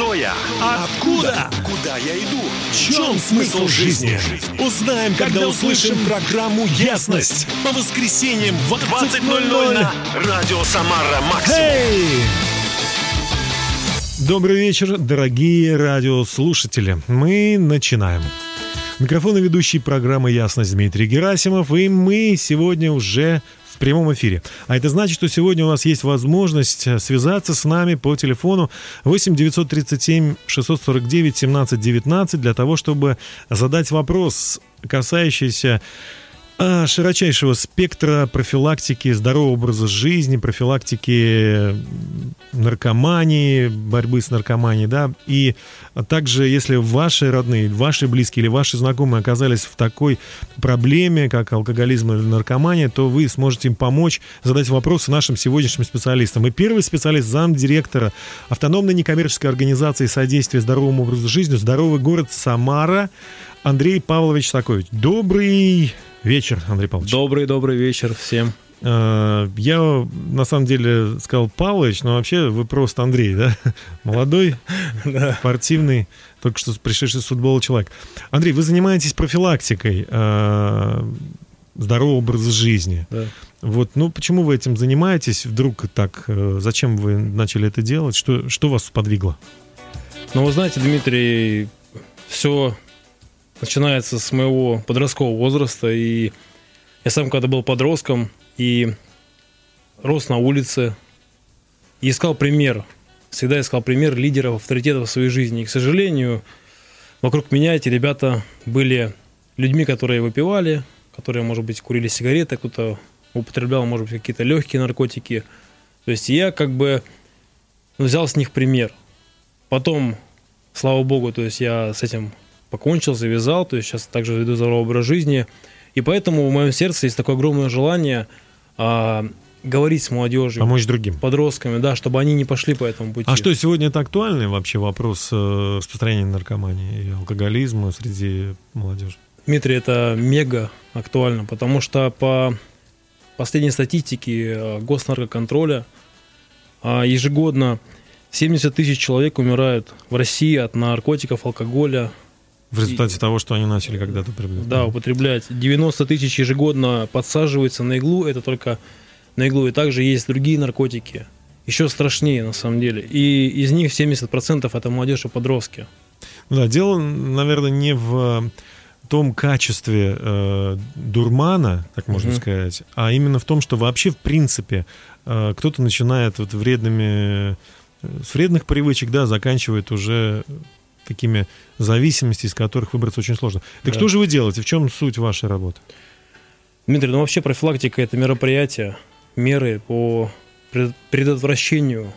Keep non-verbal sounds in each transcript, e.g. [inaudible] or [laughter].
Кто я? Откуда? Куда я иду? В чем смысл жизни? Узнаем, когда услышим программу «Ясность» по воскресеньям в 20.00 на Радио Самара Максимум. Добрый вечер, дорогие радиослушатели. Мы начинаем. Микрофон и ведущий программы «Ясность» Дмитрий Герасимов. И мы сегодня уже прямом эфире. А это значит, что сегодня у вас есть возможность связаться с нами по телефону 8 937 649 17 19 для того, чтобы задать вопрос, касающийся широчайшего спектра профилактики здорового образа жизни, профилактики наркомании, борьбы с наркоманией, да, и также, если ваши родные, ваши близкие или ваши знакомые оказались в такой проблеме, как алкоголизм или наркомания, то вы сможете им помочь задать вопросы нашим сегодняшним специалистам. И первый специалист, замдиректора автономной некоммерческой организации содействия здоровому образу жизни «Здоровый город Самара» Андрей Павлович Сакович. Добрый вечер, Андрей Павлович. Добрый, добрый вечер всем. Я на самом деле сказал Павлович, но вообще вы просто Андрей, да? [laughs] Молодой, [laughs] спортивный, только что пришедший с футбола человек. Андрей, вы занимаетесь профилактикой здорового образа жизни. Да. Вот, ну почему вы этим занимаетесь? Вдруг так? Зачем вы начали это делать? Что, что вас подвигло? Ну, вы знаете, Дмитрий, все начинается с моего подросткового возраста. И я сам когда был подростком и рос на улице, и искал пример. Всегда искал пример лидеров, авторитетов в своей жизни. И, к сожалению, вокруг меня эти ребята были людьми, которые выпивали, которые, может быть, курили сигареты, кто-то употреблял, может быть, какие-то легкие наркотики. То есть я как бы взял с них пример. Потом, слава богу, то есть я с этим покончил, завязал, то есть сейчас также веду здоровый образ жизни. И поэтому в моем сердце есть такое огромное желание а, говорить с молодежью. Помочь другим. Подростками, да, чтобы они не пошли по этому пути. А что, сегодня это актуальный вообще вопрос э, распространения наркомании и алкоголизма среди молодежи? Дмитрий, это мега актуально, потому что по последней статистике э, госнаркоконтроля а, ежегодно 70 тысяч человек умирают в России от наркотиков, алкоголя, в результате и, того, что они начали когда-то употреблять. Да, употреблять. 90 тысяч ежегодно подсаживаются на иглу, это только на иглу. И также есть другие наркотики, еще страшнее на самом деле. И из них 70% это молодежь и подростки. Да, дело, наверное, не в том качестве э, дурмана, так можно mm-hmm. сказать, а именно в том, что вообще, в принципе, э, кто-то начинает вот вредными, э, с вредных привычек, да, заканчивает уже такими зависимостями, из которых выбраться очень сложно. Так да. что же вы делаете? В чем суть вашей работы? Дмитрий, ну вообще профилактика – это мероприятие, меры по предотвращению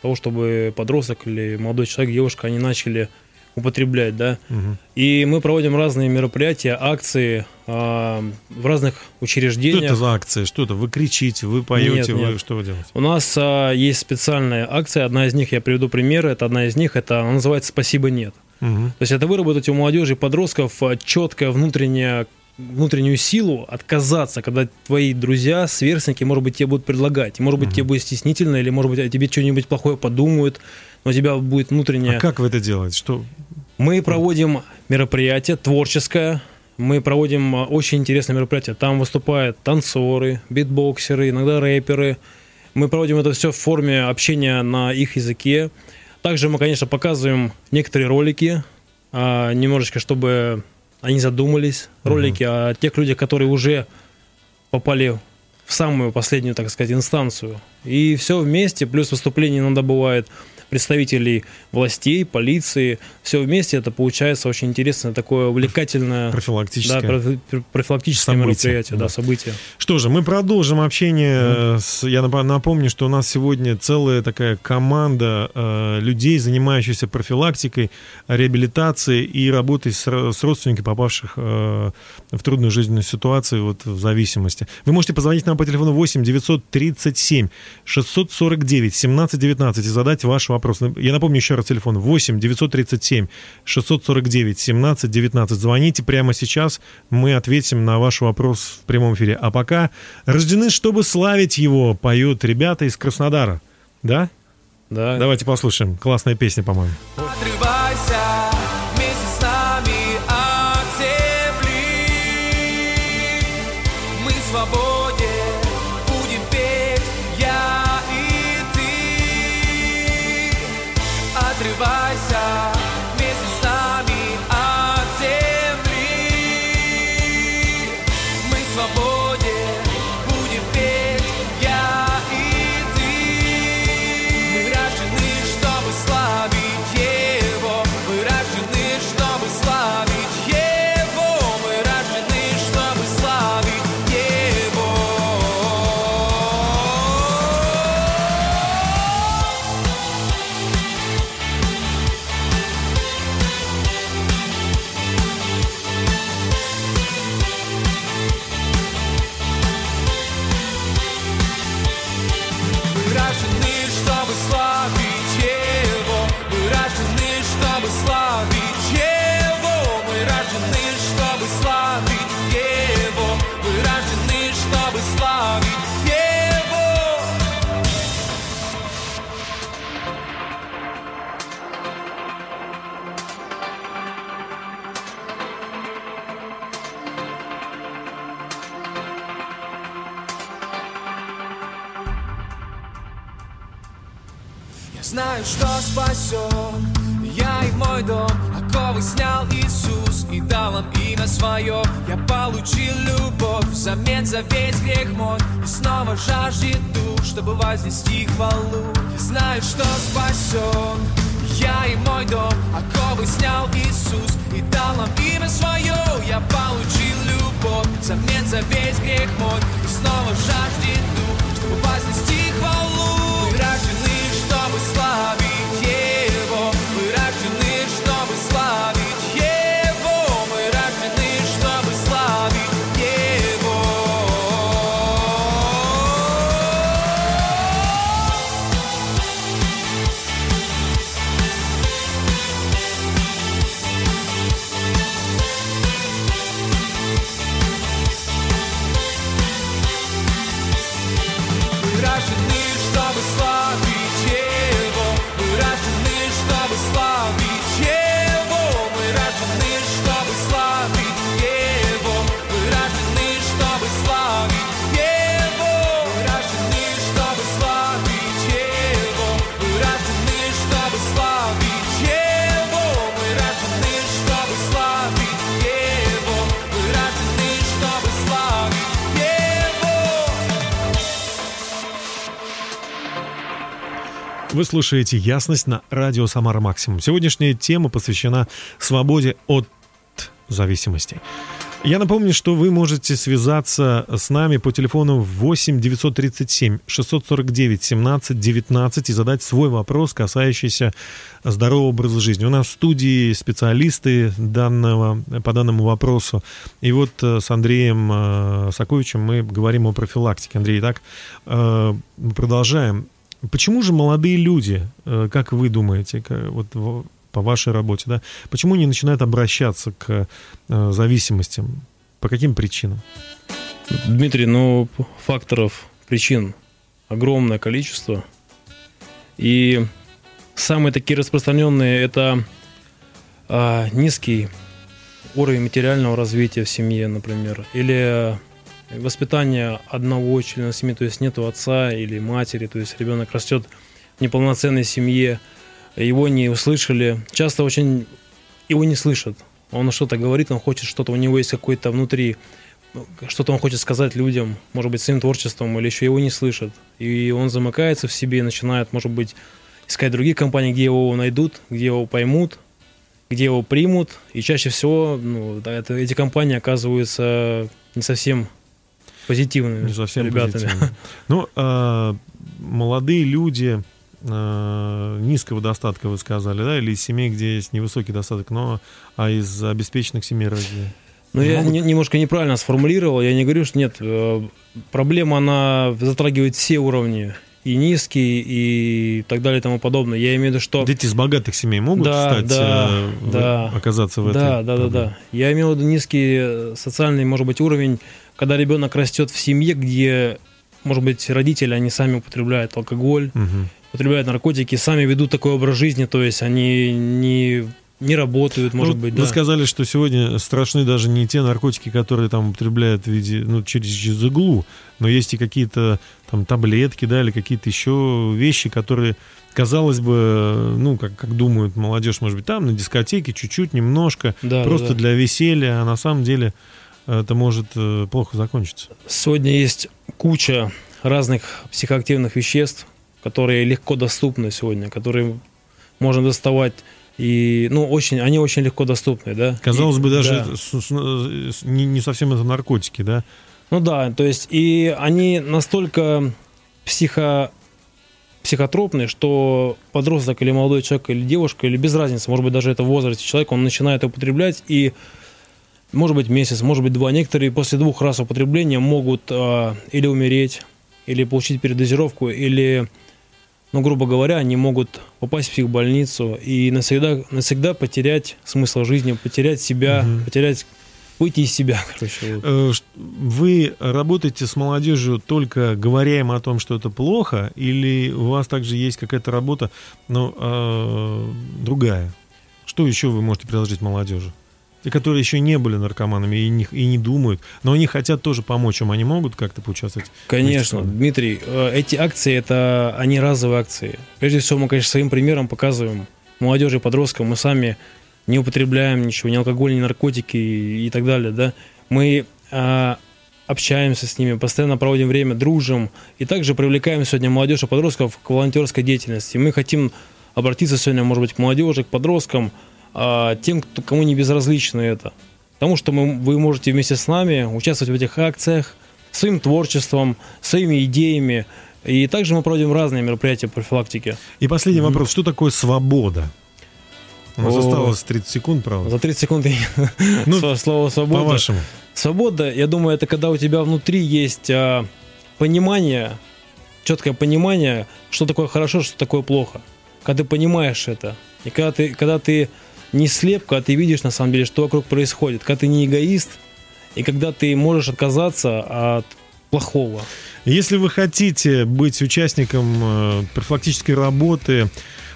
того, чтобы подросток или молодой человек, девушка, они начали употреблять, да. Угу. И мы проводим разные мероприятия, акции а, в разных учреждениях. Что это за акции? Что это? Вы кричите, вы поете, нет, вы нет. что вы делаете? У нас а, есть специальная акция, одна из них, я приведу примеры, это одна из них, это она называется «Спасибо, нет». Угу. То есть это выработать у молодежи и подростков а, четкое внутреннее внутреннюю силу отказаться, когда твои друзья, сверстники, может быть, тебе будут предлагать. Может быть, угу. тебе будет стеснительно, или, может быть, о тебе что-нибудь плохое подумают, но у тебя будет внутренняя... А как вы это делаете? Что... Мы проводим мероприятие творческое, мы проводим а, очень интересное мероприятие. Там выступают танцоры, битбоксеры, иногда рэперы. Мы проводим это все в форме общения на их языке. Также мы, конечно, показываем некоторые ролики, а, немножечко, чтобы они задумались. Ролики uh-huh. о тех людях, которые уже попали в самую последнюю, так сказать, инстанцию. И все вместе, плюс выступление иногда бывает представителей властей, полиции. Все вместе это получается очень интересное, такое увлекательное... Профилактическое. Да, профилактическое событие. мероприятие, да. да, событие. Что же, мы продолжим общение. С, я напомню, что у нас сегодня целая такая команда э, людей, занимающихся профилактикой, реабилитацией и работой с, с родственниками, попавших э, в трудную жизненную ситуацию, вот в зависимости. Вы можете позвонить нам по телефону 8 937 649 17 19 и задать ваш вопрос. Я напомню еще раз телефон 8 937 649 17 19. Звоните прямо сейчас, мы ответим на ваш вопрос в прямом эфире. А пока «Рождены, чтобы славить его» поют ребята из Краснодара. Да? Да. Давайте послушаем. Классная песня, по-моему. Спасен Я и мой дом Оковы снял Иисус И дал нам имя свое Я получил любовь Взамен за весь грех мой. И снова жаждет душ Чтобы вознести хвалу. Я знаю, что спасен Я и мой дом Оковы снял Иисус И дал нам имя свое Я получил любовь Взамен за весь грех мой. И снова жаждет дух Чтобы вознести хвалу. Мы рождены, Вы слушаете «Ясность» на радио «Самара Максимум». Сегодняшняя тема посвящена свободе от зависимостей. Я напомню, что вы можете связаться с нами по телефону 8 937 649 17 19 и задать свой вопрос, касающийся здорового образа жизни. У нас в студии специалисты данного, по данному вопросу. И вот э, с Андреем э, Саковичем мы говорим о профилактике. Андрей, итак, э, продолжаем. Почему же молодые люди, э, как вы думаете, вот по вашей работе, да, почему не начинают обращаться к э, зависимостям? По каким причинам? Дмитрий, ну, факторов, причин огромное количество. И самые такие распространенные это а, низкий уровень материального развития в семье, например, или воспитание одного члена семьи, то есть нету отца или матери, то есть ребенок растет в неполноценной семье, его не услышали, часто очень его не слышат. Он что-то говорит, он хочет что-то, у него есть какой-то внутри, ну, что-то он хочет сказать людям, может быть, своим творчеством, или еще его не слышат. И он замыкается в себе, начинает, может быть, искать другие компании, где его найдут, где его поймут, где его примут. И чаще всего ну, эти компании оказываются не совсем позитивными Не совсем ребятами. позитивно. Ну, а, молодые люди а, низкого достатка, вы сказали, да, или из семей, где есть невысокий достаток, но а из обеспеченных семей разве? Ну, я не- немножко неправильно сформулировал. Я не говорю, что нет. э, Проблема, она затрагивает все уровни. И низкий, и так далее, и тому подобное. Я имею в виду, что... Дети из богатых семей могут Да, стать, да, э, да. оказаться в Да, этой да, да, проблеме? да. Я имел в виду низкий э, социальный, может быть, уровень, когда ребенок растет в семье, где, может быть, родители, они сами употребляют алкоголь, Мгм. употребляют наркотики, сами ведут такой образ жизни, то есть они не не работают, может ну, быть, вы да. сказали, что сегодня страшны даже не те наркотики, которые там употребляют в виде, ну, через, через иглу, но есть и какие-то там таблетки, да, или какие-то еще вещи, которые, казалось бы, ну, как, как думают молодежь, может быть, там на дискотеке чуть-чуть, немножко, Да, просто да, да. для веселья, а на самом деле это может э, плохо закончиться. Сегодня есть куча разных психоактивных веществ, которые легко доступны сегодня, которые можно доставать и, ну, очень, они очень легко доступны, да. Казалось И- бы, даже да. с- с- с- не, не совсем это наркотики, да? Ну да, то есть и они настолько психо психотропные, что подросток или молодой человек, или девушка, или без разницы, может быть, даже это в возрасте человек, он начинает употреблять, и может быть месяц, может быть два. Некоторые после двух раз употребления могут а, или умереть, или получить передозировку, или, ну, грубо говоря, они могут попасть в психбольницу и навсегда, навсегда потерять смысл жизни, потерять себя, Мгм. потерять, выйти из себя, короче. вот. Э, Вы работаете с молодежью только говоря им о том, что это плохо, или у вас также есть какая-то работа, но э, другая? Что еще вы можете предложить молодежи? Которые еще не были наркоманами и не, и не думают, но они хотят тоже помочь им, они могут как-то поучаствовать? Конечно? Дмитрий, э, эти акции это они разовые акции. Прежде всего, мы, конечно, своим примером показываем молодежи и подросткам, мы сами не употребляем ничего, ни алкоголь, ни наркотики и, и так далее, да. Мы а, общаемся с ними, постоянно проводим время, дружим и также привлекаем сегодня молодежь и подростков к волонтерской деятельности. Мы хотим обратиться сегодня, может быть, к молодежи, к подросткам, а, тем, кто, кому не безразлично это. Потому что мы, вы можете вместе с нами участвовать в этих акциях, своим творчеством, своими идеями. И также мы проводим разные мероприятия профилактики. И последний Мгм. вопрос. Что такое свобода? У нас О. осталось 30 секунд, правда? За 30 секунд [laughs] Ну, слово свобода. По-вашему. Свобода, я думаю, это когда у тебя внутри есть а, понимание, четкое понимание, что такое хорошо, что такое плохо. Когда ты понимаешь это. И когда ты, когда ты не слеп, когда ты видишь на самом деле, что вокруг происходит, когда ты не эгоист, и когда ты можешь отказаться от плохого. Если вы хотите быть участником э, профилактической работы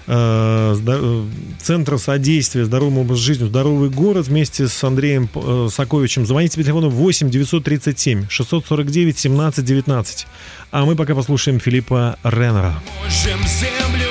э, э, Центра содействия здоровому образу жизни «Здоровый город» вместе с Андреем Саковичем, звоните по телефону 8 937 649 17 19. А мы пока послушаем Филиппа Реннера. Можем землю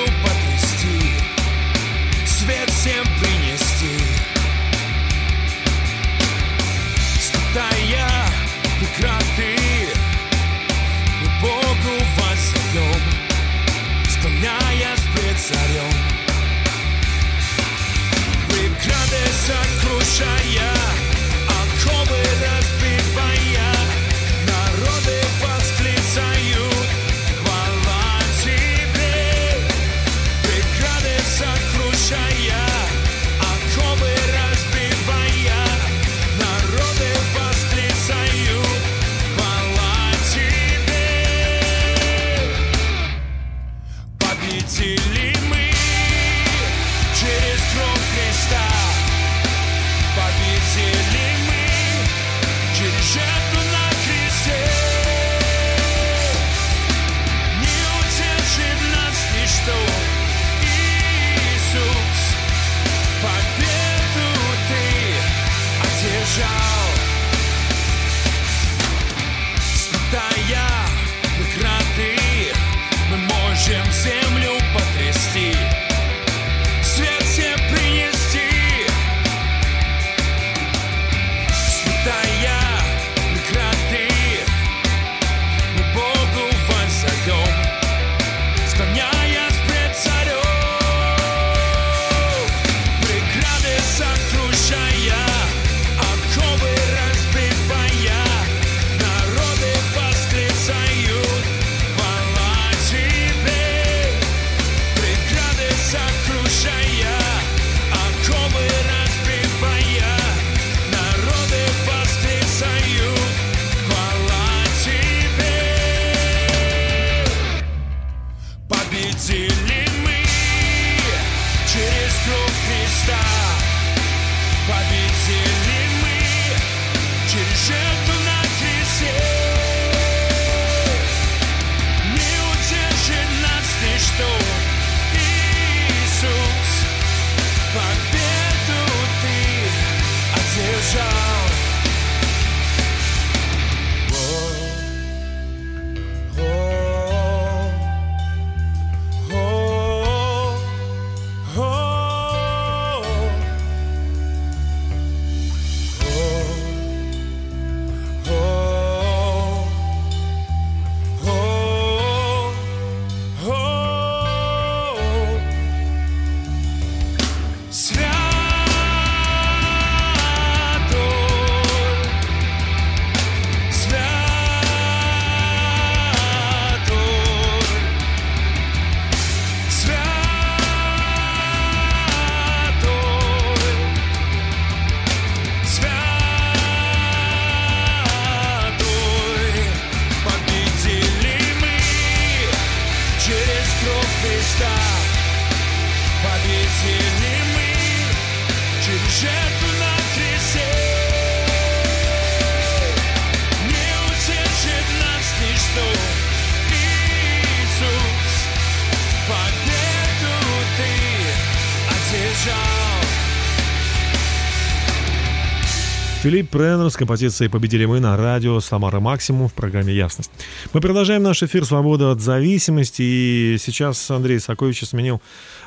Филипп Преннер с композицией «Победили мы» на радио «Самара Максимум» в программе «Ясность». Мы продолжаем наш эфир «Свобода от зависимости», и сейчас Андрей Сакович сменил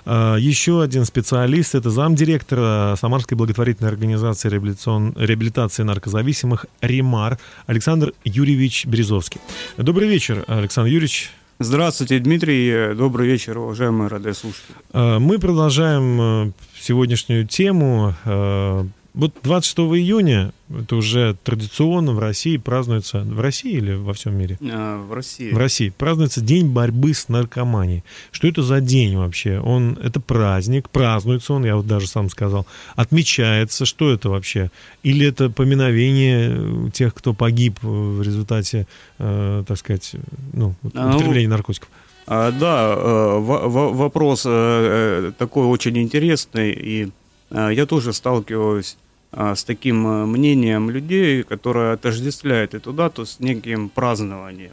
э, еще один специалист. Это замдиректора Самарской благотворительной организации реабилитацион... реабилитации наркозависимых «Римар» Александр Юрьевич Березовский. Добрый вечер, Александр Юрьевич. Здравствуйте, Дмитрий. Добрый вечер, уважаемые радиослушатели. Э, мы продолжаем э, сегодняшнюю тему э, вот 26 июня, это уже традиционно в России празднуется, в России или во всем мире? А, в России. В России празднуется День борьбы с наркоманией. Что это за день вообще? Он, это праздник, празднуется он, я вот даже сам сказал, отмечается, что это вообще? Или это поминовение тех, кто погиб в результате, э, так сказать, ну, а, употребления ну, наркотиков? А, да, э, вопрос э, такой очень интересный и а, я тоже сталкиваюсь а, с таким а, мнением людей, которые отождествляют эту дату с неким празднованием.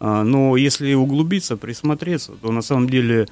Но если углубиться, присмотреться, то на самом деле,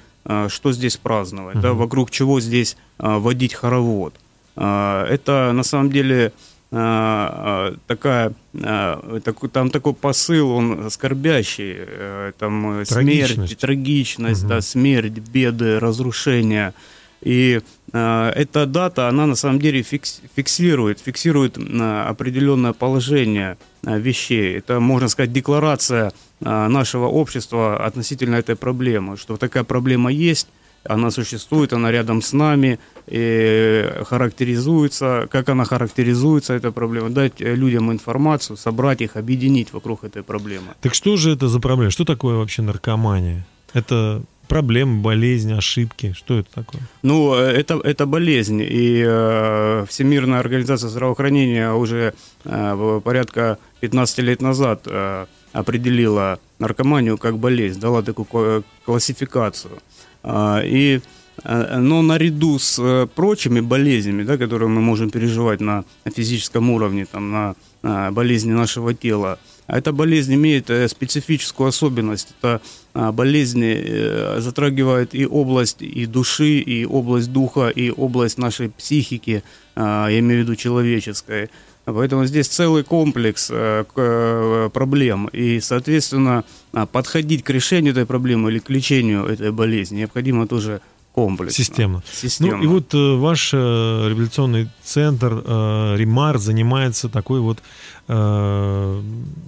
что здесь праздновать, uh-huh. да, вокруг чего здесь водить хоровод. Это на самом деле такая, такой, там такой посыл, он скорбящий, э, там смерть, трагичность, угу. да, смерть, беды, разрушения – и э, эта дата, она на самом деле фикс, фиксирует, фиксирует определенное положение э, вещей. Это, можно сказать, декларация э, нашего общества относительно этой проблемы, что такая проблема есть, она существует, она рядом с нами, и характеризуется, как она характеризуется, эта проблема, дать людям информацию, собрать их, объединить вокруг этой проблемы. Так что же это за проблема? Что такое вообще наркомания? Это проблемы, болезни, ошибки? Что это такое? Ну, это, это болезнь. И э, Всемирная организация здравоохранения уже э, порядка 15 лет назад э, определила наркоманию как болезнь, дала такую классификацию. Э, и э, но наряду с э, прочими болезнями, да, которые мы можем переживать на физическом уровне, там, на, на болезни нашего тела, эта болезнь имеет э, специфическую особенность. Это а, болезнь э, затрагивает и область и души, и область духа, и область нашей психики, а, я имею в виду человеческой. Поэтому здесь целый комплекс э, проблем. И, соответственно, подходить к решению этой проблемы или к лечению этой болезни необходимо тоже комплексно. Системно. Системно. Ну и вот э, ваш э, реабилитационный центр э, Римар занимается такой вот э,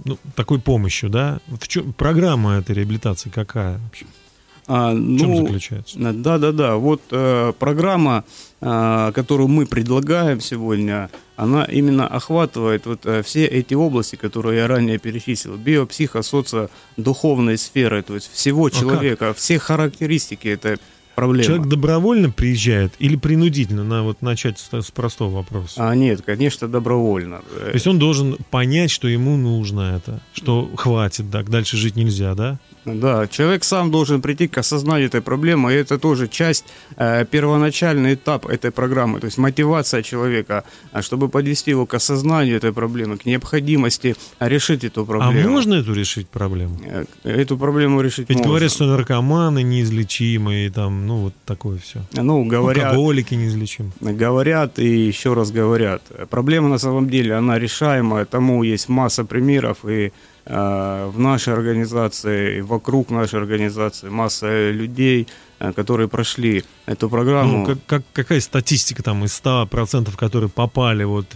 ну, такой помощью, да? В чем программа этой реабилитации какая вообще? А, ну, в чем заключается? Да, да, да. Вот э, программа, э, которую мы предлагаем сегодня, она именно охватывает вот э, все эти области, которые я ранее перечислил: био, психо, социо, духовной сферы, то есть всего а человека, как? все характеристики этой проблема. Человек добровольно приезжает или принудительно? На, вот начать с, с простого вопроса. А, нет, конечно, добровольно. То есть он должен понять, что ему нужно это, что хватит, так дальше жить нельзя, да? Да, человек сам должен прийти к осознанию этой проблемы, и это тоже часть, э, первоначальный этап этой программы, то есть мотивация человека, а чтобы подвести его к осознанию этой проблемы, к необходимости решить эту проблему. А можно эту решить проблему? Э, эту проблему решить Ведь можно. говорят, что наркоманы неизлечимы, и там, ну, вот такое все. Ну, говорят... Алкоголики неизлечимы. Говорят и еще раз говорят. Проблема на самом деле, она решаемая, тому есть масса примеров, и в нашей организации, вокруг нашей организации масса людей, э, которые прошли эту программу. Ну, как, как, какая статистика там из 100%, которые попали вот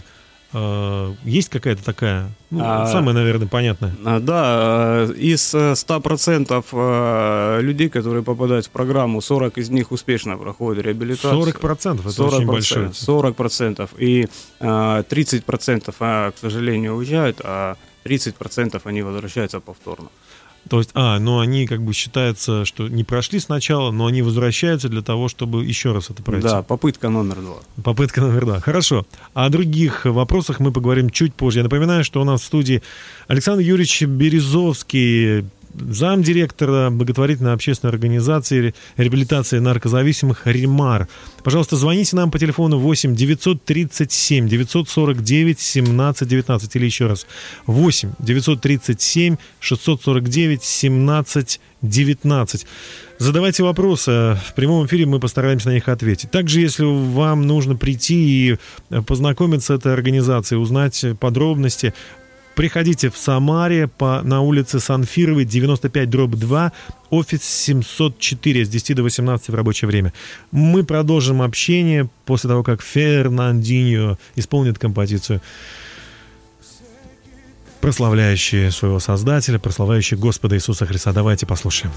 э, есть какая-то такая, ну, А, самая, наверное, понятная? А, Да, э, из э, 100% э, людей, которые попадают в программу, 40 из них успешно проходят реабилитацию. 40% это очень большое. 40%. И э, 30%, а, к сожалению, уезжают, а 30% они возвращаются повторно. То есть, а, ну они как бы считается, что не прошли сначала, но они возвращаются для того, чтобы еще раз это пройти. Да, попытка номер два. Попытка номер два. Хорошо. О других вопросах мы поговорим чуть позже. Я напоминаю, что у нас в студии Александр Юрьевич Березовский, замдиректора благотворительной общественной организации реабилитации наркозависимых «Ремар». Пожалуйста, звоните нам по телефону 8 937 949 17 19 или еще раз 8 937 649 17 19. Задавайте вопросы. В прямом эфире мы постараемся на них ответить. Также, если вам нужно прийти и познакомиться с этой организацией, узнать подробности, Приходите в Самаре по, на улице Санфировой, 95, дробь 2, офис 704 с 10 до 18 в рабочее время. Мы продолжим общение после того, как Фернандинho исполнит композицию, прославляющие своего Создателя, прославляющие Господа Иисуса Христа. Давайте послушаем.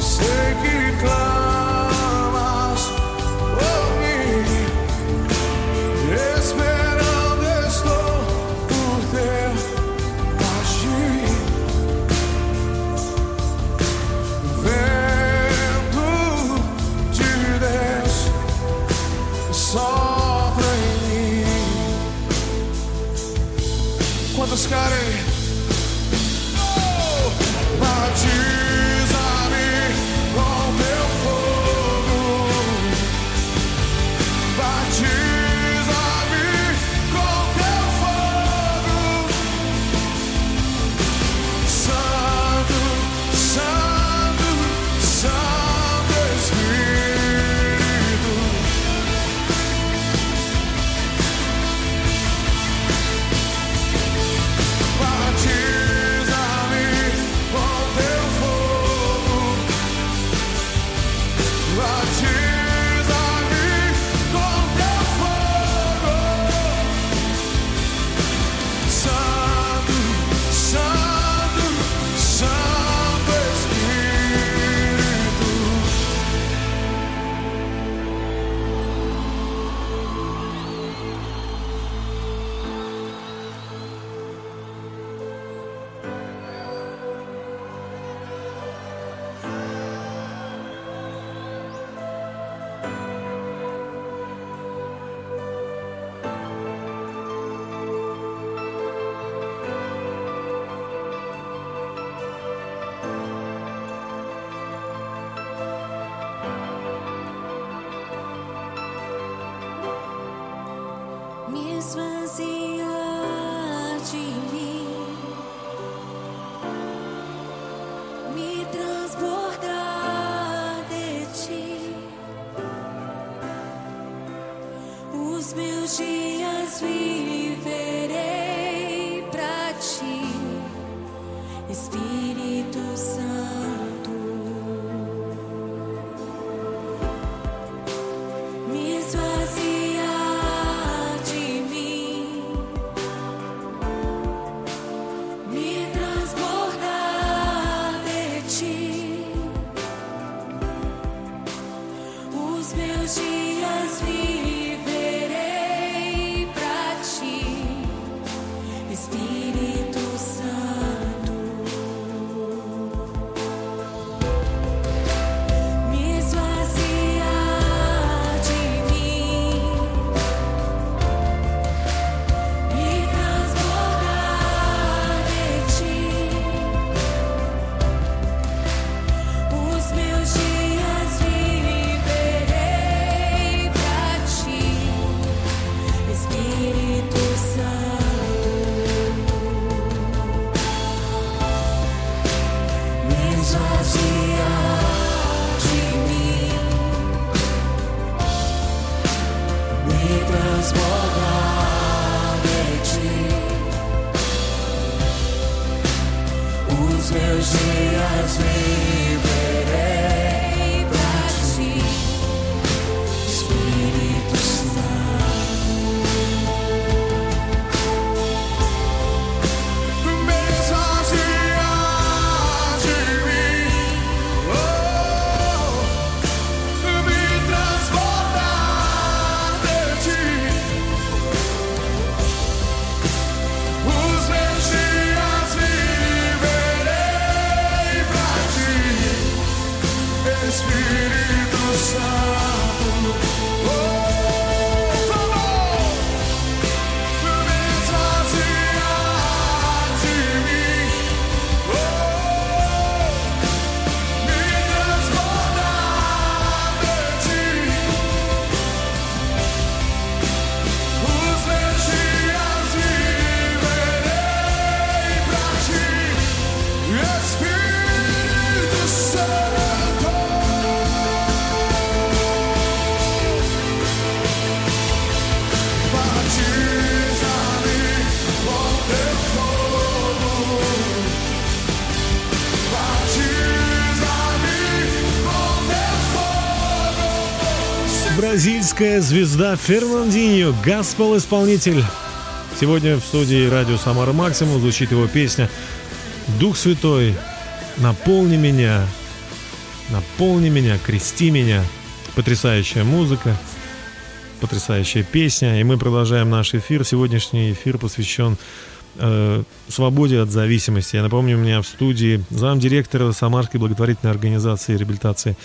Sei touching. Бразильская звезда Фернандинho, Гаспел-исполнитель. Сегодня в студии радио Самара Максимум звучит его песня «Дух Святой, наполни меня, наполни меня, крести меня». Потрясающая музыка, потрясающая песня. И мы продолжаем наш эфир. Сегодняшний эфир посвящен э, свободе от зависимости. Я напомню, у меня в студии замдиректора Самарской благотворительной организации реабилитации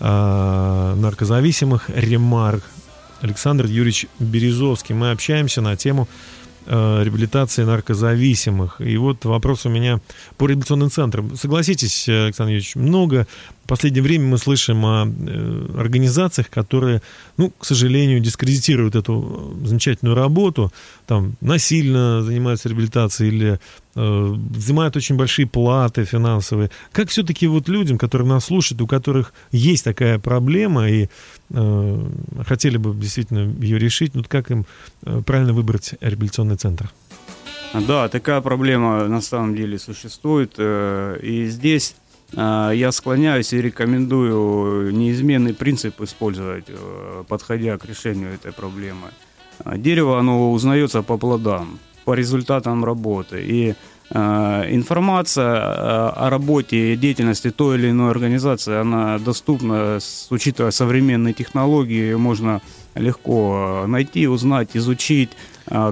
э, наркозависимых «Ремарк» Александр Юрьевич Березовский. Мы общаемся на тему э, реабилитации наркозависимых. И вот вопрос у меня по реабилитационным центрам. Согласитесь, Александр Юрьевич, много в последнее время мы слышим о э, организациях, которые, ну, к сожалению, дискредитируют эту замечательную работу, там насильно занимаются реабилитацией или э, взимают очень большие платы финансовые. Как все-таки вот людям, которые нас слушают, у которых есть такая проблема и э, хотели бы действительно ее решить, вот как им э, правильно выбрать реабилитационный центр? Да, такая проблема на самом деле существует. э, И здесь э, я склоняюсь и рекомендую неизменный принцип использовать, э, подходя к решению этой проблемы. Дерево, оно узнается по плодам, по результатам работы. И э, информация э, о работе и деятельности той или иной организации, она доступна, учитывая современные технологии, можно легко э, найти, узнать, изучить.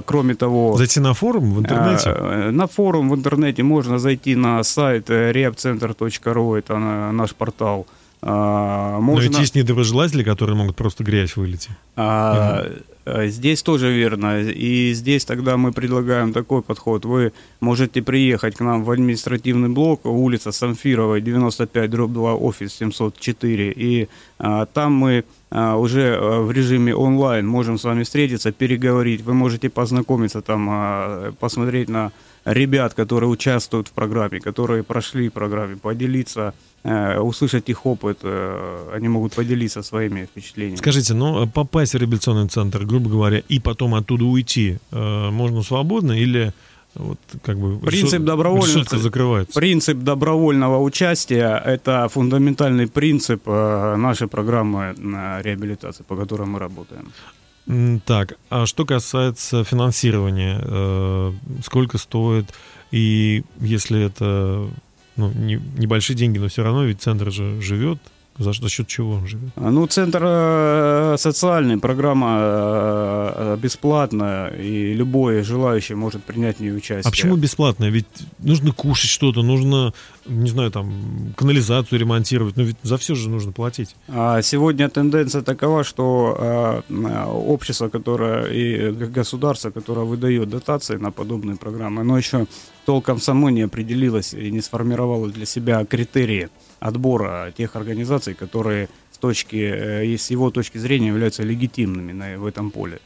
Кроме того, Зайти на форум в интернете? На форум в интернете можно зайти на сайт rehabcenter.ru, это на- наш портал. А, Но Можно, ведь есть недоброжелатели, которые могут просто грязь вылить. а, э, Здесь тоже верно. И здесь тогда мы предлагаем такой подход. Вы можете приехать к нам в административный блок, улица Самфирова, 95, дробь 2, офис 704. И а, там мы а, уже а, в режиме онлайн можем с вами встретиться, переговорить. Вы можете познакомиться там, а, посмотреть на ребят, которые участвуют в программе, которые прошли программе, поделиться, э, услышать их опыт. э, Они могут поделиться своими впечатлениями. Скажите, ну попасть в реабилитационный центр, грубо говоря, и потом оттуда уйти, э, можно свободно или вот как бы Принцип решетка закрывается? Принцип добровольного участия – это фундаментальный принцип э, нашей программы э, реабилитации, по которой мы работаем. Так, а что касается финансирования, э, сколько стоит, и если это ну, не- небольшие деньги, но все равно ведь центр же живет, за, за счет чего он живет? Ну, центр э, социальный, программа э, бесплатная, и любой желающий может принять в ней участие. А почему бесплатно? Ведь нужно кушать что-то, нужно, не знаю, там, канализацию ремонтировать, но ведь за все же нужно платить. А Сегодня тенденция такова, что э, э, общество, которое и государство, которое выдает дотации на подобные программы, оно еще толком само не определилось и не сформировало для себя критерии отбора тех организаций, которые с точки, э, с его точки зрения являются легитимными на, в этом поле.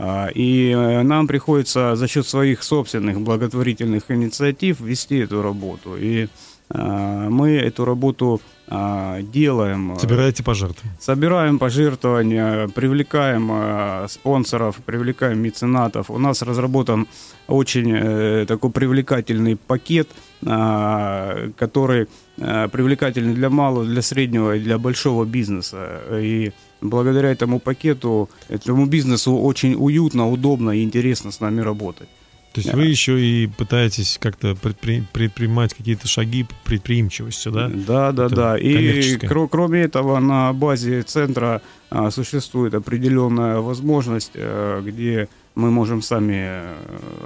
А, И э, нам приходится за счет своих собственных благотворительных инициатив вести эту работу. И а, мы эту работу а, делаем. э, Собираете пожертвования. Собираем пожертвования, привлекаем спонсоров, привлекаем меценатов. У нас разработан очень такой привлекательный пакет, который э, привлекательный для малого, для среднего и для большого бизнеса. И благодаря этому пакету, этому бизнесу очень уютно, удобно и интересно с нами работать. То есть Да. вы еще и пытаетесь как-то предпри- предпринимать какие-то шаги по предприимчивости, да? Да, да, Это да. И кро- кроме этого, на базе центра а, существует определенная возможность, э, где мы можем сами э,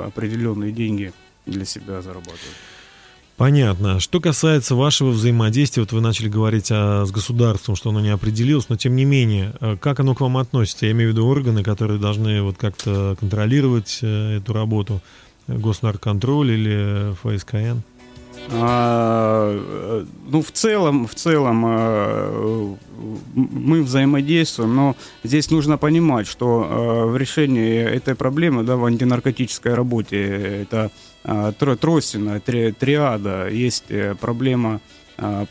определенные деньги для себя зарабатывать. Понятно. Что касается вашего взаимодействия, вот вы начали говорить о, с государством, что оно не определилось, но тем не менее, э, как оно к вам относится? Я имею в виду органы, которые должны вот как-то контролировать э, эту работу, э, Госнарконтроль или ФСКН? А, ну, в целом, в целом м- мы взаимодействуем, но здесь нужно понимать, что э, в решении этой проблемы, да, в антинаркотической работе, это а, тро- тройственная три- триада, есть э, проблема а,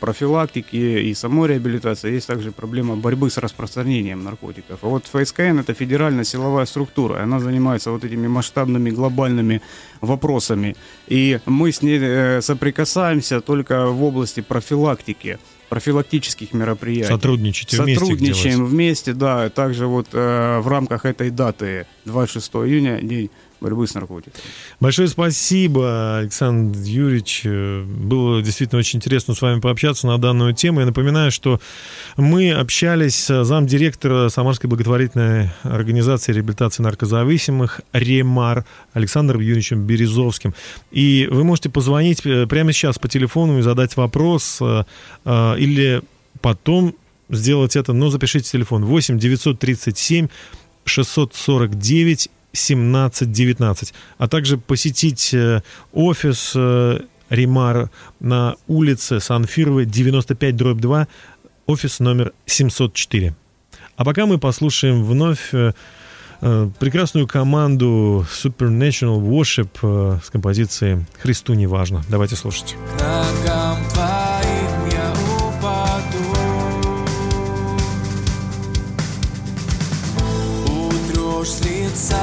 профилактики и самой реабилитации, есть также проблема борьбы с распространением наркотиков. А вот ФСКН это федеральная силовая структура, она занимается вот этими масштабными глобальными вопросами. И мы с ней э, соприкасаемся только в области профилактики профилактических мероприятий. Сотрудничаете вместе Сотрудничаем вместе, да. Также вот э, в рамках этой даты, 26 июня, день борьбы с наркотиками. Большое спасибо, Александр Юрьевич. Было действительно очень интересно с вами пообщаться на данную тему. Я напоминаю, что мы общались с замдиректора Самарской благотворительной организации реабилитации наркозависимых «Ремар» Александром Юрьевичем Березовским. И вы можете позвонить э, прямо сейчас по телефону и задать вопрос, э, э, или потом сделать это, но запишите телефон 8 937 649 1719, а также посетить э, офис э, Римар на улице Санфировой 95 дробь 2, офис номер 704. А пока мы послушаем вновь э, прекрасную команду Supernatural Worship с композицией «Христу не важно». Давайте слушать. Лица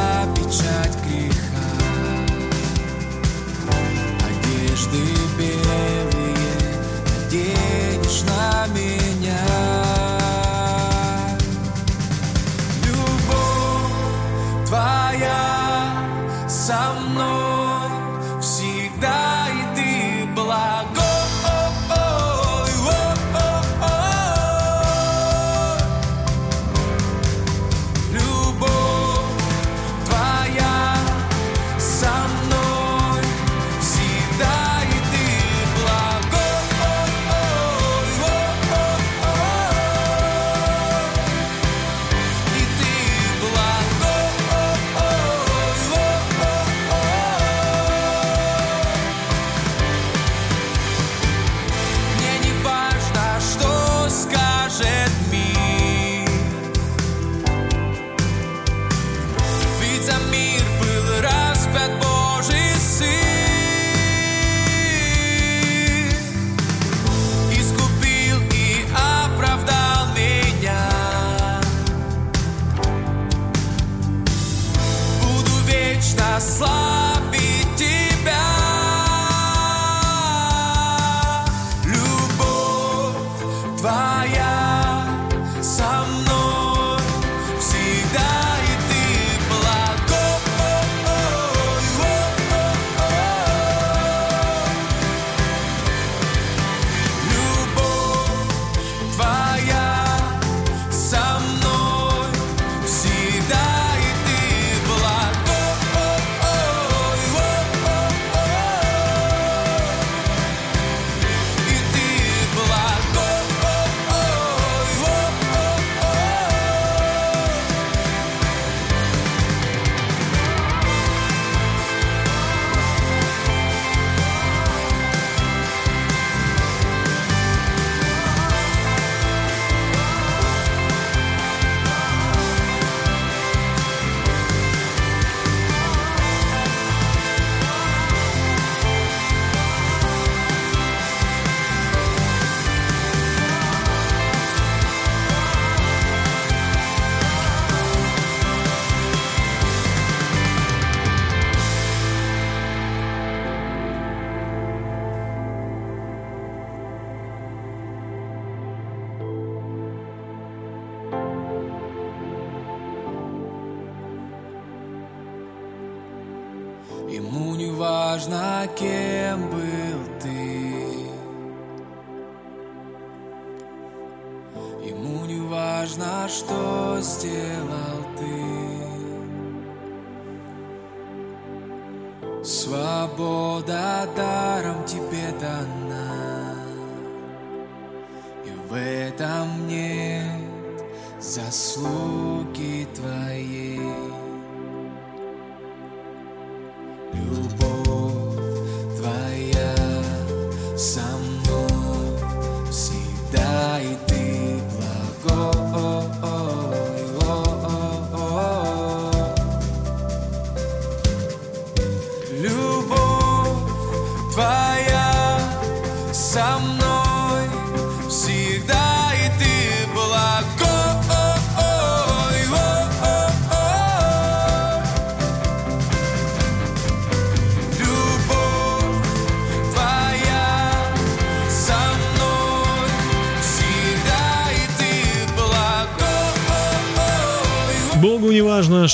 заслуги твоей.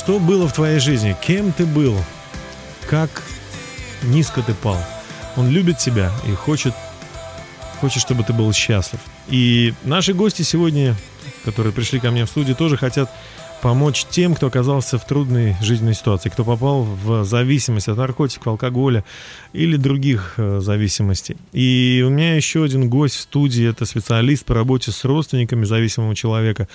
Что было в твоей жизни, кем ты был, как низко ты пал. Он любит тебя и хочет, хочет, чтобы ты был счастлив. И наши гости сегодня, которые пришли ко мне в студию, тоже хотят помочь тем, кто оказался в трудной жизненной ситуации, кто попал в зависимость от наркотиков, алкоголя или других э, зависимостей. И у меня еще один гость в студии, это специалист по работе с родственниками зависимого человека,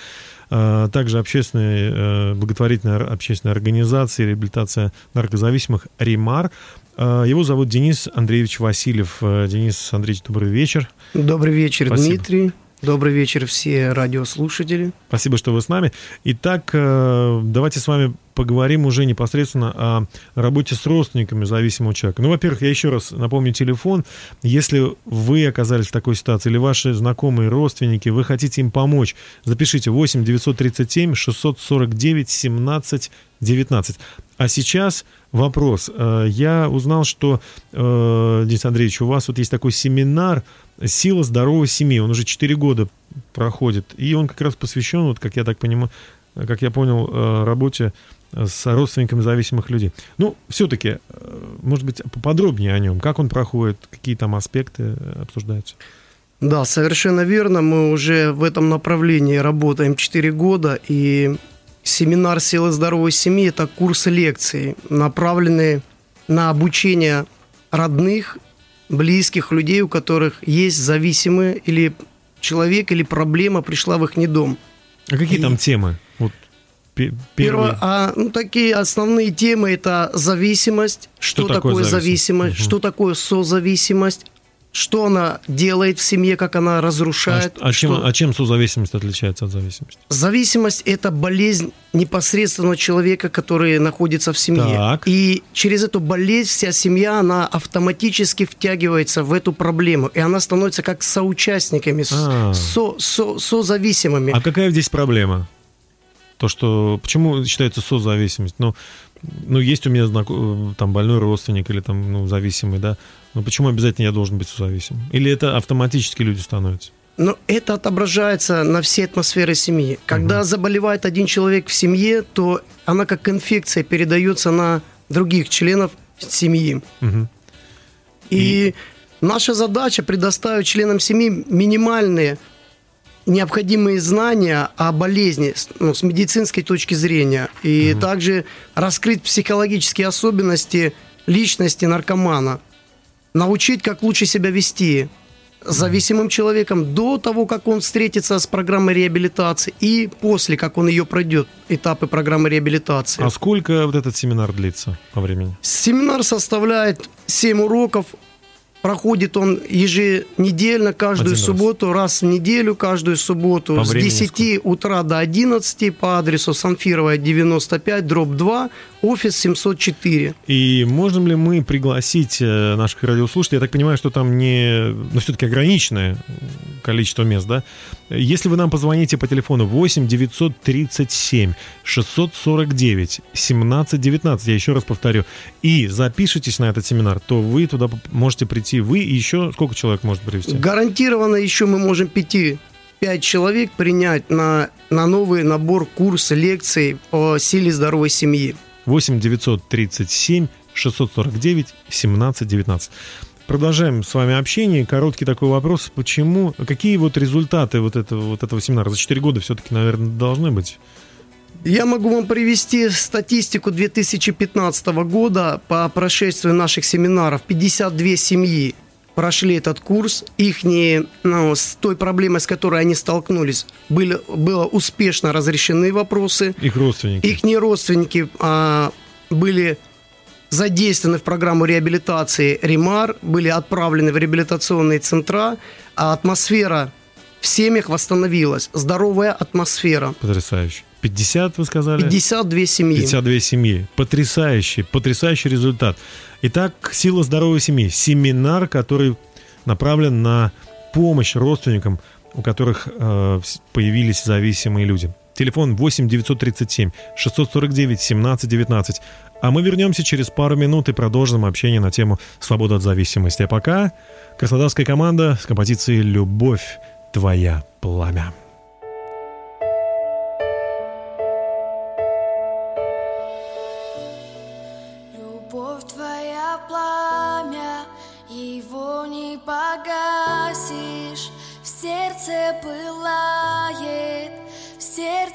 э, также общественная, э, благотворительная общественная организация реабилитация наркозависимых «Римар». Э, Его зовут Денис Андреевич Васильев. Денис Андреевич, добрый вечер. Добрый вечер, Спасибо. Дмитрий. Добрый вечер, все радиослушатели. Спасибо, что вы с нами. Итак, э, давайте с вами поговорим уже непосредственно о работе с родственниками зависимого человека. Ну, во-первых, я еще раз напомню телефон. Если вы оказались в такой ситуации, или ваши знакомые, родственники, вы хотите им помочь, запишите 8 937 649 17 19. А сейчас вопрос. Э, Я узнал, что, э, Денис Андреевич, у вас вот есть такой семинар «Сила здоровой семьи». Он уже 4 года проходит. И он как раз посвящен, вот как я так понимаю, как я понял, э, работе с родственниками зависимых людей. Ну, все-таки, может быть, поподробнее о нем. Как он проходит, какие там аспекты э, обсуждаются? Да, совершенно верно. Мы уже в этом направлении работаем 4 года. И семинар «Силы здоровой семьи» – это курсы лекций, направленные на обучение родных, близких людей, у которых есть зависимые или человек или проблема пришла в их недом. А какие И- там темы? Вот пе- Первое, первые. а, ну, такие основные темы это зависимость, Что что, такое такое зависимость? зависимость, Мгм. что такое созависимость, что она делает в семье, как она А, разрушает. ш- а чем, что- а чем созависимость отличается от зависимости? Зависимость это болезнь непосредственно человека, который находится в семье. Так. И через эту болезнь вся семья, она автоматически втягивается в эту проблему. И она становится как соучастниками, А. со, со- созависимыми. А какая здесь проблема? То, что... Почему считается созависимость? Ну, ну есть у меня знако- там больной родственник или там, ну, зависимый, да? Но почему обязательно я должен быть созависимым? Или это автоматически люди становятся? Но это отображается на всей атмосфере семьи. Когда заболевает один человек в семье, то она как инфекция передается на других членов семьи. Мгм. И, наша задача предоставить членам семьи минимальные необходимые знания о болезни ну, с медицинской точки зрения. И также раскрыть психологические особенности личности наркомана. Научить, как лучше себя вести зависимым человеком до того, как он встретится с программой реабилитации и после, как он ее пройдет, этапы программы реабилитации. А сколько вот этот семинар длится по времени? Семинар составляет 7 уроков. Проходит он еженедельно, каждую Один раз. субботу, раз. в неделю, каждую субботу, По с времени 10 утра до 11 по адресу Самфирова 95, дробь 2, офис 704. И можем ли мы пригласить э, наших радиослушателей? Я так понимаю, что там не, ну, все-таки ограниченное количество мест, да? Если вы нам позвоните по телефону 8 937 649 17 19, я еще раз повторю, и запишитесь на этот семинар, то вы туда можете прийти, вы и еще сколько человек может привести? Гарантированно еще мы можем пяти 5 человек принять на, на новый набор курса лекций по силе здоровой семьи. 8 937 649 17 19. Продолжаем с вами общение. Короткий такой вопрос. Почему, какие вот результаты вот этого, вот этого семинара? За 4 года все-таки, наверное, должны быть. Я могу вам привести статистику 2015 года по прошествию наших семинаров. 52 семьи прошли этот курс. Их ну, с той проблемой, с которой они столкнулись, были, было успешно разрешены вопросы. Их родственники. Их не родственники а, были задействованы в программу реабилитации РИМАР, были отправлены в реабилитационные центра, а атмосфера в семьях восстановилась. Здоровая атмосфера. Потрясающе. 50, вы сказали? 52 семьи. 52 семьи. Потрясающий, потрясающий результат. Итак, «Сила здоровой семьи» – семинар, который направлен на помощь родственникам, у которых э, появились зависимые люди. Телефон 8 937 649 17 19. А мы вернемся через пару минут и продолжим общение на тему свободы от зависимости. А пока краснодарская команда с композицией «Любовь твоя пламя».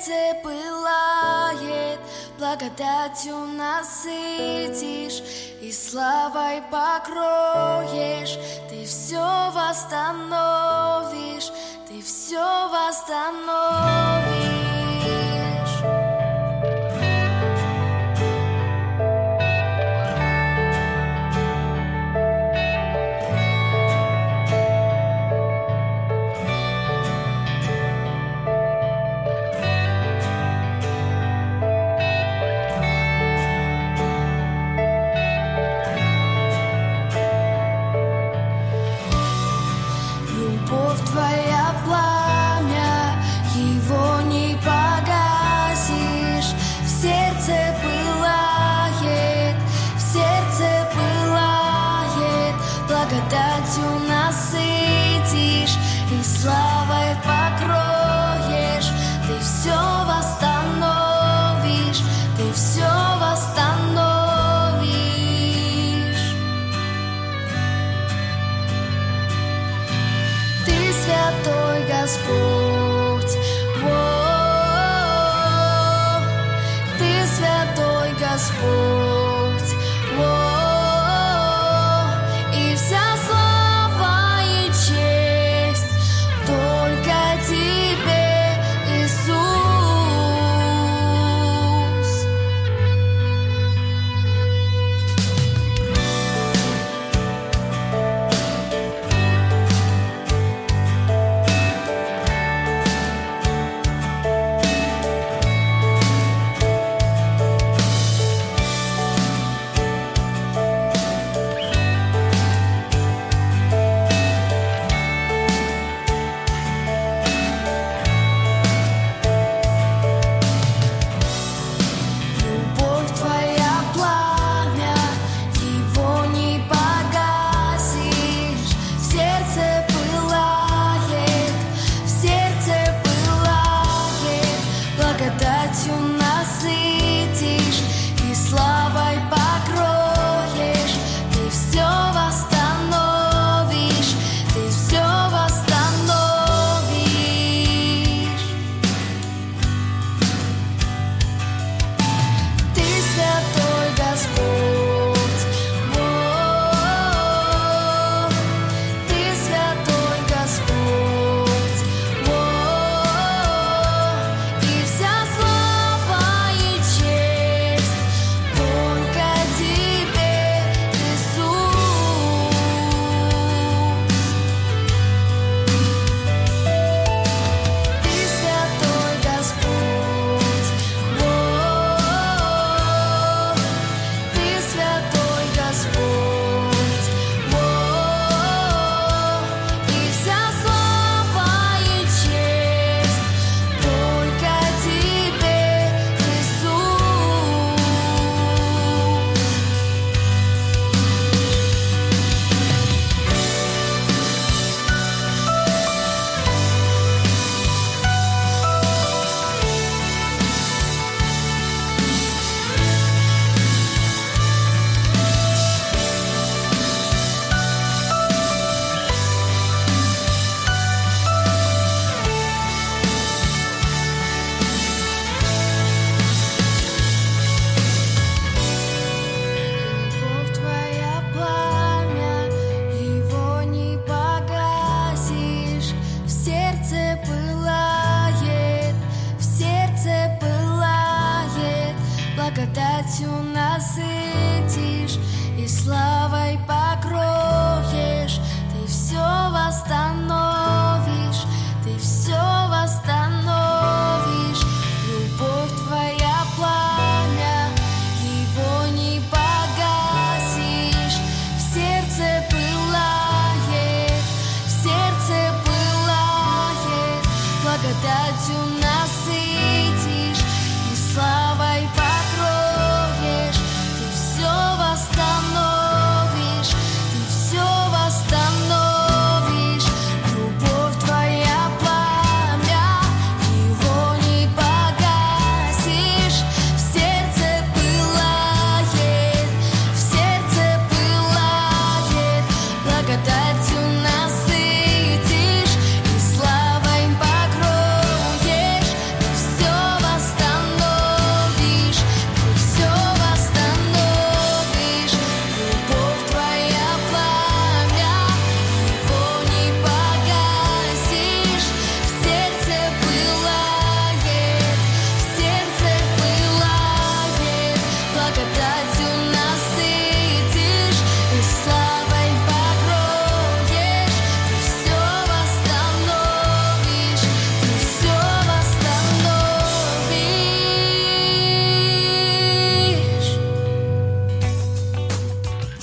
сердце пылает, благодатью насытишь и славой покроешь. Ты все восстановишь, ты все восстановишь.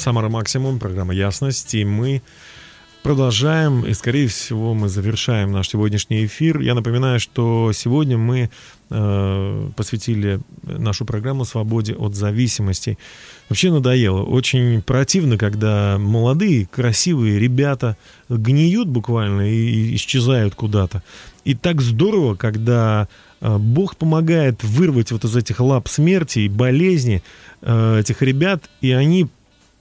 Самара Максимум, программа «Ясность», и мы продолжаем, и, скорее всего, мы завершаем наш сегодняшний эфир. Я напоминаю, что сегодня мы э, посвятили нашу программу «Свободе от зависимостей». Вообще надоело. Очень противно, когда молодые, красивые ребята гниют буквально и, и исчезают куда-то. И так здорово, когда э, Бог помогает вырвать вот из этих лап смерти и болезни э, этих ребят, и они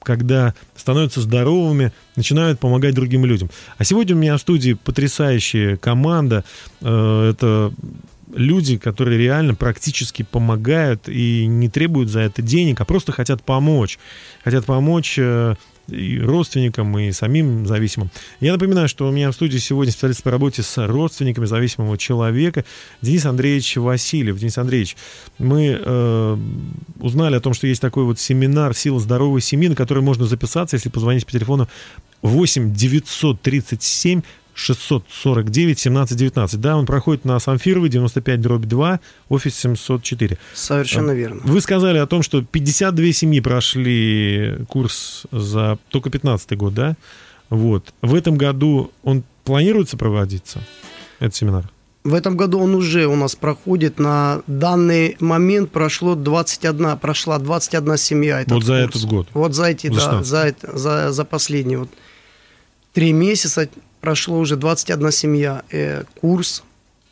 когда становятся здоровыми, начинают помогать другим людям. А сегодня у меня в студии потрясающая команда. Э, Это люди, которые реально практически помогают и не требуют за это денег, а просто хотят помочь. Хотят помочь э, и родственникам, и самим зависимым. Я напоминаю, что у меня в студии сегодня специалист по работе с родственниками зависимого человека Денис Андреевич Васильев. Денис Андреевич, мы э, узнали о том, что есть такой вот семинар «Сила здоровой семьи», на который можно записаться, если позвонить по телефону 8 937 649 17 19. Да, он проходит на Самфировой, 95 дробь 2, офис 704. Совершенно верно. Вы сказали о том, что 52 семьи прошли курс за только 15 год, да? Вот. В этом году он планируется проводиться, этот семинар? В этом году он уже у нас проходит. На данный момент прошло 21, прошла 21 семья. Этот Вот за курс. этот год. Вот за эти, За да, 16. за, за, за последние вот три месяца прошло уже 21 семья. Э, курс.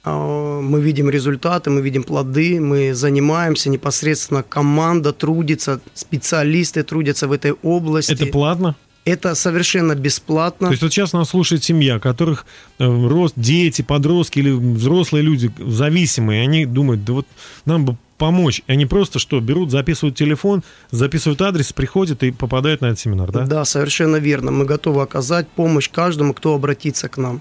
А, Мы видим результаты, мы видим плоды, мы занимаемся непосредственно, команда трудится, специалисты трудятся в этой области. Это платно? Это совершенно бесплатно. То есть вот сейчас нас слушает семья, которых э, рост, дети, подростки или взрослые люди зависимые, они думают, да вот нам бы помочь. Они просто что, берут, записывают телефон, записывают адрес, приходят и попадают на этот семинар, да? Да, совершенно верно. Мы готовы оказать помощь каждому, кто обратится к нам.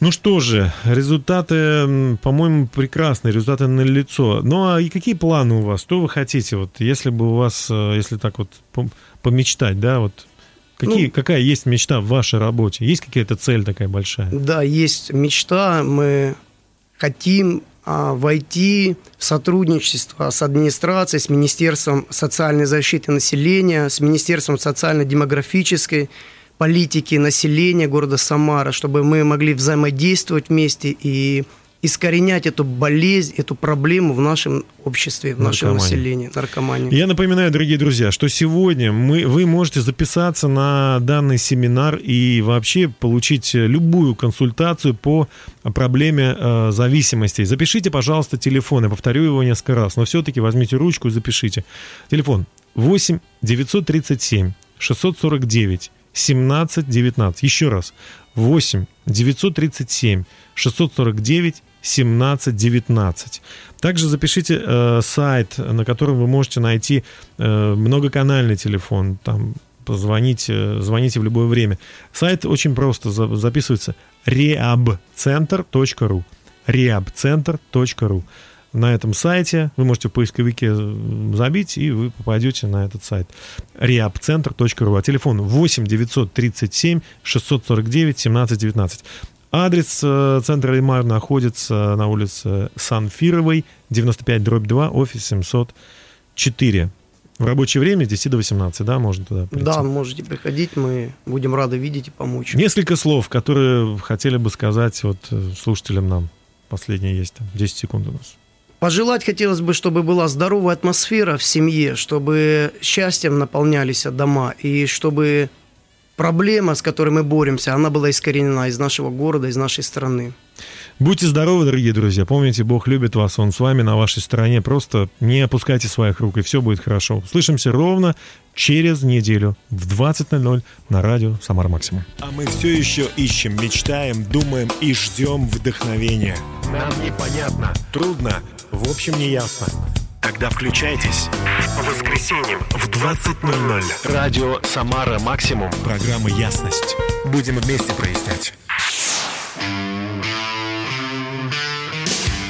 Ну что же, результаты, по-моему, прекрасные, результаты налицо. Ну а и какие планы у вас? Что вы хотите? Вот если бы у вас, э, если так вот помечтать, да, вот какие, Ну- какая есть мечта в вашей работе? Есть какая-то цель такая большая? Да, есть мечта. Мы хотим а, войти в сотрудничество с администрацией, с Министерством социальной защиты населения, с Министерством социально-демографической политики населения города Самара, чтобы мы могли взаимодействовать вместе и искоренять эту болезнь, эту проблему в нашем обществе, в нашем Наркомания. населении, наркомании. Я напоминаю, дорогие друзья, что сегодня мы, вы можете записаться на данный семинар и вообще получить любую консультацию по проблеме э, зависимостей. Запишите, пожалуйста, телефон. Я повторю его несколько раз, но все-таки возьмите ручку и запишите. Телефон 8 937 649 17 19. Еще раз. 8 937 649 17 19. Также запишите э, сайт, на котором вы можете найти э, многоканальный телефон. Там позвоните, звоните в любое время. Сайт очень просто за- записывается reabcenter.ru reabcenter.ru на этом сайте. Вы можете в поисковике э, забить, и вы попадете на этот сайт. reabcenter.ru. А телефон 8 937 649 17 19. Адрес э, центра Ремар находится на улице Санфировой, 95 дробь 2, офис 704. В рабочее время с 10 до 18, да, можно туда прийти? Да, можете приходить, мы будем рады видеть и помочь. Несколько слов, которые хотели бы сказать вот э, слушателям нам. Последнее есть там, 10 секунд у нас. Пожелать хотелось бы, чтобы была здоровая атмосфера в семье, чтобы счастьем наполнялись дома, и чтобы проблема, с которой мы боремся, она была искоренена из нашего города, из нашей страны. Будьте здоровы, дорогие друзья. Помните, Бог любит вас, Он с вами на вашей стороне. Просто не опускайте своих рук, и все будет хорошо. Слышимся ровно через неделю в 20.00 на радио «Самар Максимум». А мы все еще ищем, мечтаем, думаем и ждем вдохновения. Нам непонятно, трудно, в общем не ясно. Тогда включайтесь. По воскресеньям в 20.00. Радио «Самара Максимум». Программа «Ясность». Будем вместе прояснять.